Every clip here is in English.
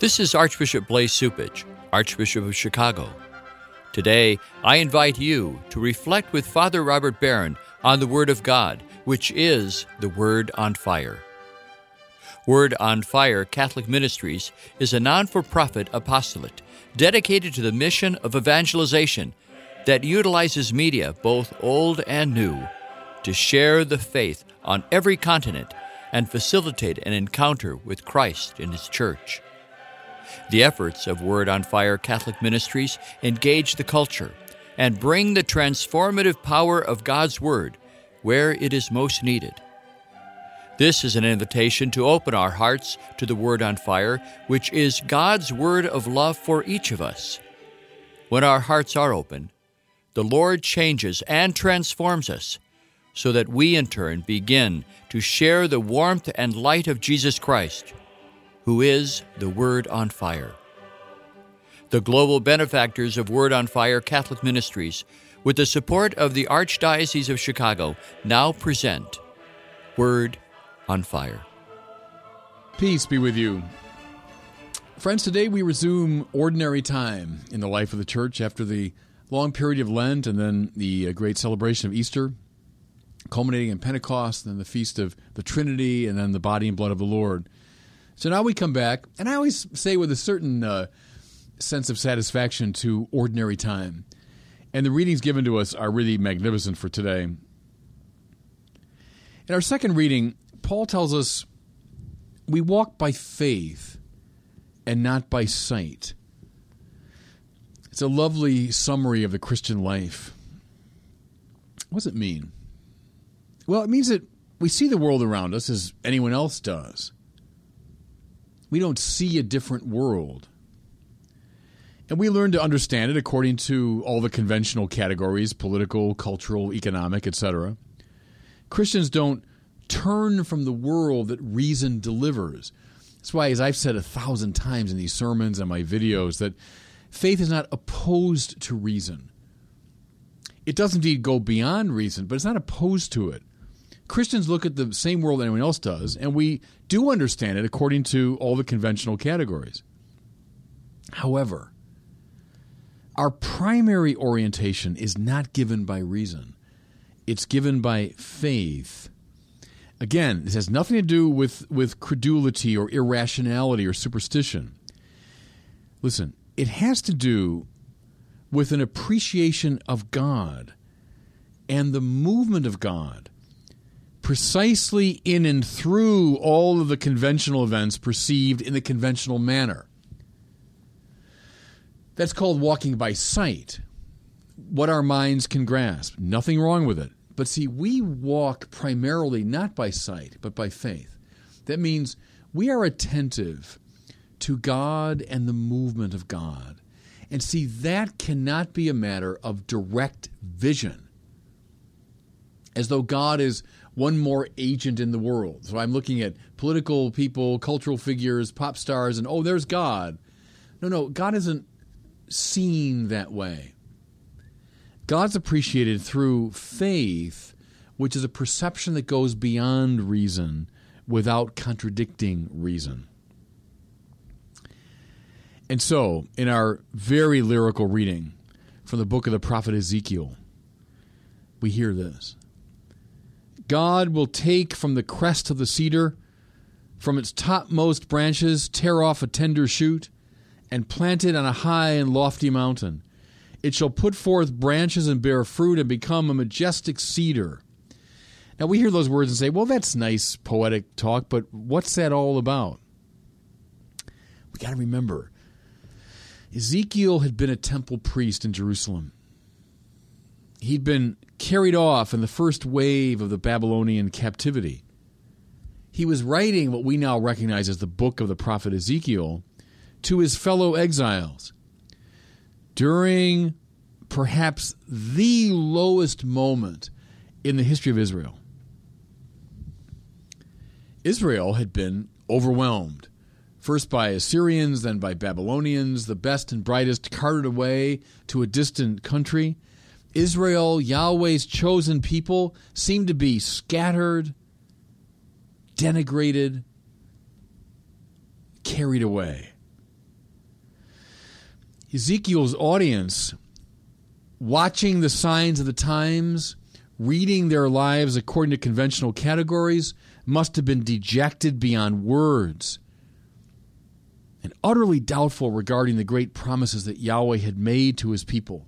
This is Archbishop Blase Cupich, Archbishop of Chicago. Today, I invite you to reflect with Father Robert Barron on the Word of God, which is the Word on Fire. Word on Fire Catholic Ministries is a non for profit apostolate dedicated to the mission of evangelization that utilizes media, both old and new, to share the faith on every continent and facilitate an encounter with Christ in His church. The efforts of Word on Fire Catholic Ministries engage the culture and bring the transformative power of God's Word where it is most needed. This is an invitation to open our hearts to the Word on Fire, which is God's word of love for each of us. When our hearts are open, the Lord changes and transforms us so that we in turn begin to share the warmth and light of Jesus Christ who is the Word on Fire. The global benefactors of Word on Fire Catholic Ministries, with the support of the Archdiocese of Chicago, now present Word on Fire. Peace be with you. Friends, today we resume ordinary time in the life of the church after the long period of Lent and then the uh, great celebration of Easter, culminating in Pentecost, and then the feast of the Trinity, and then the body and blood of the Lord. So now we come back, and I always say with a certain uh, sense of satisfaction to ordinary time. And the readings given to us are really magnificent for today. In our second reading, Paul tells us we walk by faith and not by sight. It's a lovely summary of the Christian life. What does it mean? Well, it means that we see the world around us as anyone else does. We don't see a different world. And we learn to understand it according to all the conventional categories political, cultural, economic, etc. Christians don't turn from the world that reason delivers. That's why, as I've said a thousand times in these sermons and my videos, that faith is not opposed to reason. It does indeed go beyond reason, but it's not opposed to it. Christians look at the same world anyone else does, and we do understand it according to all the conventional categories. However, our primary orientation is not given by reason, it's given by faith. Again, this has nothing to do with, with credulity or irrationality or superstition. Listen, it has to do with an appreciation of God and the movement of God precisely in and through all of the conventional events perceived in the conventional manner. That's called walking by sight, what our minds can grasp. Nothing wrong with it. But see, we walk primarily not by sight, but by faith. That means we are attentive to God and the movement of God. And see, that cannot be a matter of direct vision, as though God is one more agent in the world. So I'm looking at political people, cultural figures, pop stars, and oh, there's God. No, no, God isn't seen that way. God's appreciated through faith, which is a perception that goes beyond reason without contradicting reason. And so, in our very lyrical reading from the book of the prophet Ezekiel, we hear this God will take from the crest of the cedar, from its topmost branches, tear off a tender shoot, and plant it on a high and lofty mountain. It shall put forth branches and bear fruit and become a majestic cedar. Now we hear those words and say, well, that's nice poetic talk, but what's that all about? We got to remember Ezekiel had been a temple priest in Jerusalem. He'd been carried off in the first wave of the Babylonian captivity. He was writing what we now recognize as the book of the prophet Ezekiel to his fellow exiles during perhaps the lowest moment in the history of Israel. Israel had been overwhelmed, first by Assyrians, then by Babylonians, the best and brightest carted away to a distant country. Israel, Yahweh's chosen people, seem to be scattered, denigrated, carried away. Ezekiel's audience, watching the signs of the times, reading their lives according to conventional categories, must have been dejected beyond words and utterly doubtful regarding the great promises that Yahweh had made to his people,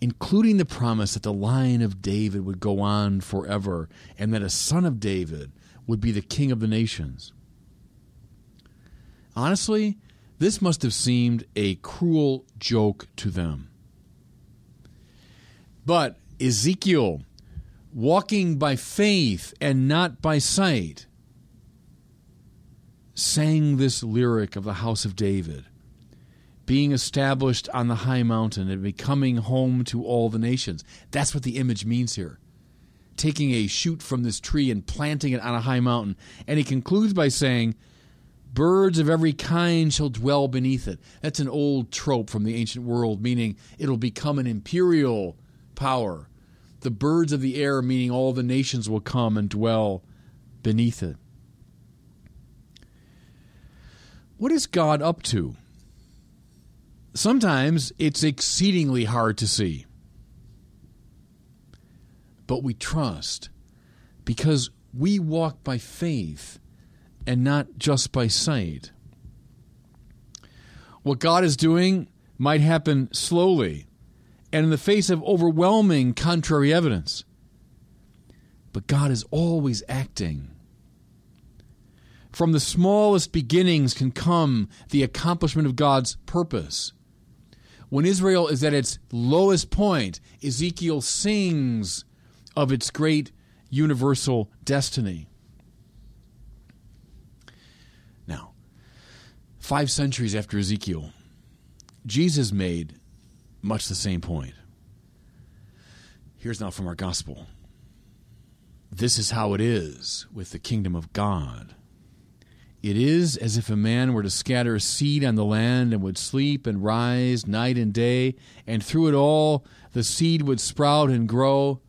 including the promise that the line of David would go on forever and that a son of David would be the king of the nations. Honestly, this must have seemed a cruel joke to them. But Ezekiel, walking by faith and not by sight, sang this lyric of the house of David, being established on the high mountain and becoming home to all the nations. That's what the image means here. Taking a shoot from this tree and planting it on a high mountain. And he concludes by saying, Birds of every kind shall dwell beneath it. That's an old trope from the ancient world, meaning it'll become an imperial power. The birds of the air, meaning all the nations will come and dwell beneath it. What is God up to? Sometimes it's exceedingly hard to see. But we trust because we walk by faith and not just by sight. What God is doing might happen slowly and in the face of overwhelming contrary evidence. But God is always acting. From the smallest beginnings can come the accomplishment of God's purpose. When Israel is at its lowest point, Ezekiel sings of its great universal destiny. Now, Five centuries after Ezekiel, Jesus made much the same point. Here's now from our gospel. This is how it is with the kingdom of God. It is as if a man were to scatter a seed on the land and would sleep and rise night and day, and through it all the seed would sprout and grow.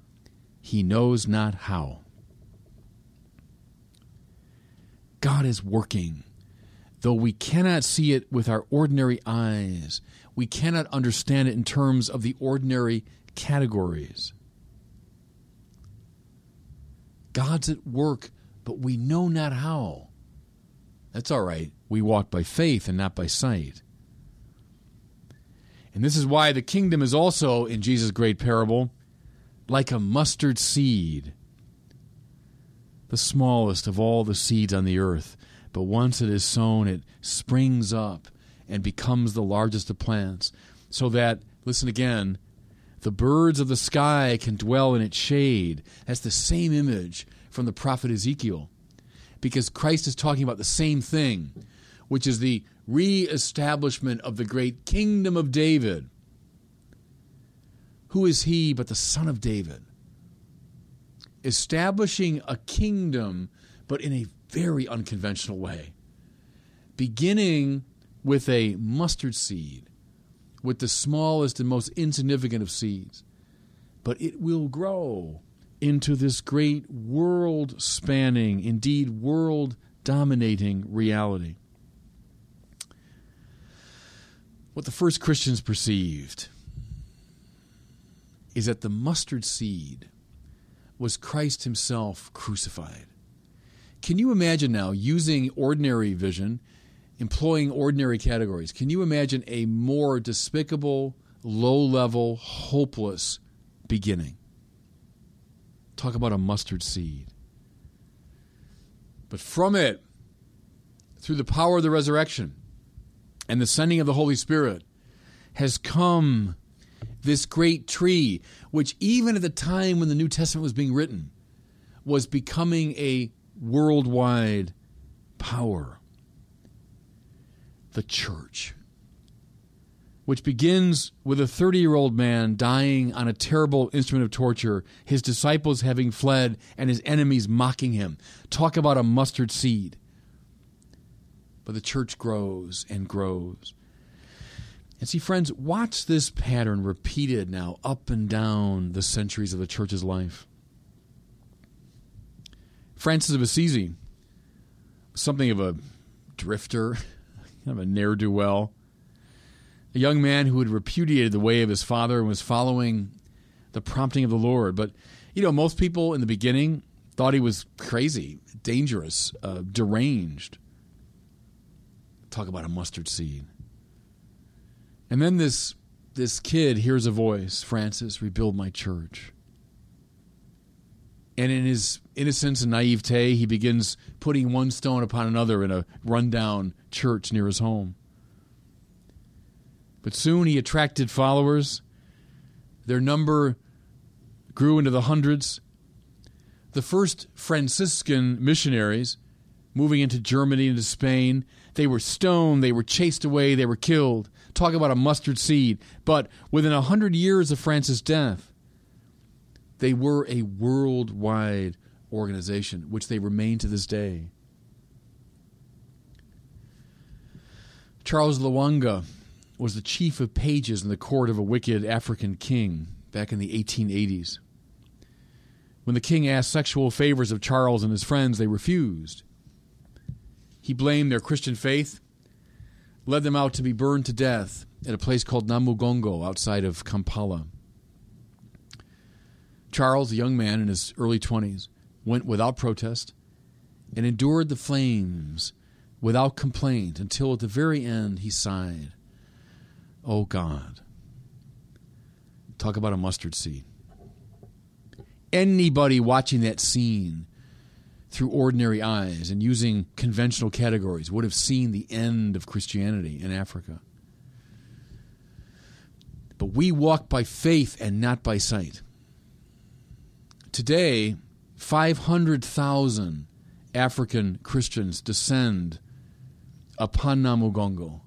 He knows not how. God is working though we cannot see it with our ordinary eyes, we cannot understand it in terms of the ordinary categories. God's at work, but we know not how. That's all right. We walk by faith and not by sight. And this is why the kingdom is also, in Jesus' great parable, like a mustard seed, the smallest of all the seeds on the earth but once it is sown, it springs up and becomes the largest of plants, so that, listen again, the birds of the sky can dwell in its shade. That's the same image from the prophet Ezekiel, because Christ is talking about the same thing, which is the reestablishment of the great kingdom of David. Who is he but the son of David? Establishing a kingdom, but in a very unconventional way. Beginning with a mustard seed, with the smallest and most insignificant of seeds, but it will grow into this great world spanning, indeed world dominating reality. What the first Christians perceived is that the mustard seed was Christ Himself crucified. Can you imagine now using ordinary vision, employing ordinary categories? Can you imagine a more despicable, low level, hopeless beginning? Talk about a mustard seed. But from it, through the power of the resurrection and the sending of the Holy Spirit, has come this great tree, which even at the time when the New Testament was being written, was becoming a worldwide power. The church, which begins with a 30 year old man dying on a terrible instrument of torture, his disciples having fled, and his enemies mocking him. Talk about a mustard seed. But the church grows and grows. And see, friends, watch this pattern repeated now up and down the centuries of the church's life. Francis of Assisi, something of a drifter, kind of a ne'er do well. A young man who had repudiated the way of his father and was following the prompting of the Lord. But, you know, most people in the beginning thought he was crazy, dangerous, uh, deranged. Talk about a mustard seed. And then this this kid hears a voice, Francis, rebuild my church. And in his innocence and naivete, he begins putting one stone upon another in a rundown church near his home. But soon he attracted followers. Their number grew into the hundreds. The first Franciscan missionaries moving into Germany, and into Spain, they were stoned, they were chased away, they were killed. Talk about a mustard seed. But within a hundred years of Francis' death, they were a worldwide organization, which they remain to this day. Charles Lwanga was the chief of pages in the court of a wicked African king back in the 1880s. When the king asked sexual favors of Charles and his friends, they refused. He blamed their Christian faith, led them out to be burned to death at a place called Namugongo outside of Kampala. Charles, a young man in his early 20s, went without protest and endured the flames without complaint until at the very end he sighed, Oh God. Talk about a mustard seed. Anybody watching that scene through ordinary eyes and using conventional categories would have seen the end of Christianity in Africa. But we walk by faith and not by sight. Today, 500,000 African Christians descend upon Namugongo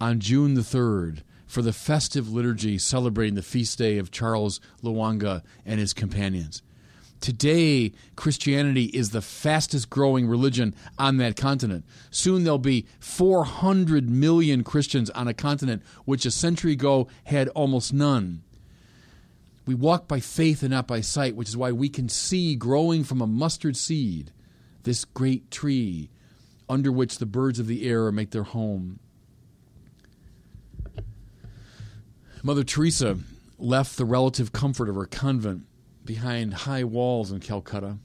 on June the 3rd for the festive liturgy celebrating the feast day of Charles Lwanga and his companions. Today, Christianity is the fastest growing religion on that continent. Soon there'll be 400 million Christians on a continent which a century ago had almost none. We walk by faith and not by sight, which is why we can see growing from a mustard seed this great tree under which the birds of the air make their home. Mother Teresa left the relative comfort of her convent behind high walls in Calcutta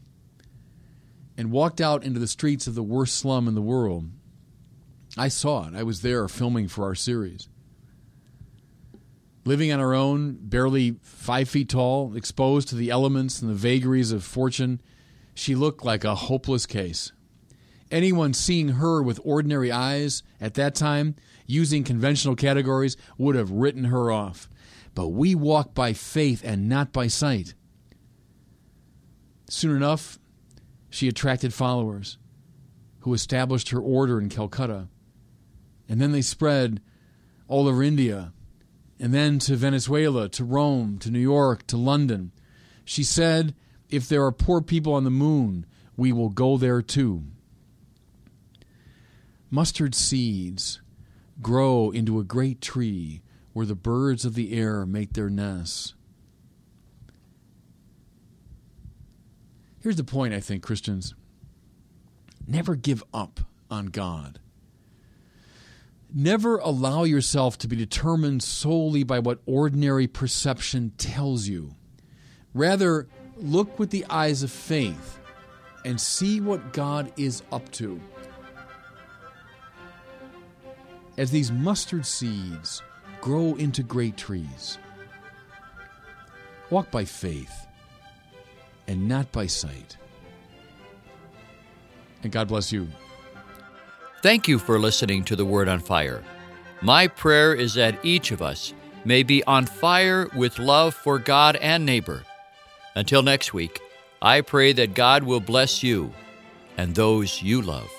and walked out into the streets of the worst slum in the world. I saw it. I was there filming for our series living on her own, barely five feet tall, exposed to the elements and the vagaries of fortune, she looked like a hopeless case. Anyone seeing her with ordinary eyes at that time, using conventional categories, would have written her off. But we walk by faith and not by sight. Soon enough, she attracted followers who established her order in Calcutta. And then they spread all over India and then to Venezuela, to Rome, to New York, to London. She said, If there are poor people on the moon, we will go there too. Mustard seeds grow into a great tree where the birds of the air make their nests. Here's the point, I think, Christians. Never give up on God. Never allow yourself to be determined solely by what ordinary perception tells you. Rather, look with the eyes of faith and see what God is up to. As these mustard seeds grow into great trees, walk by faith and not by sight. And God bless you. Thank you for listening to The Word on Fire. My prayer is that each of us may be on fire with love for God and neighbor. Until next week, I pray that God will bless you and those you love.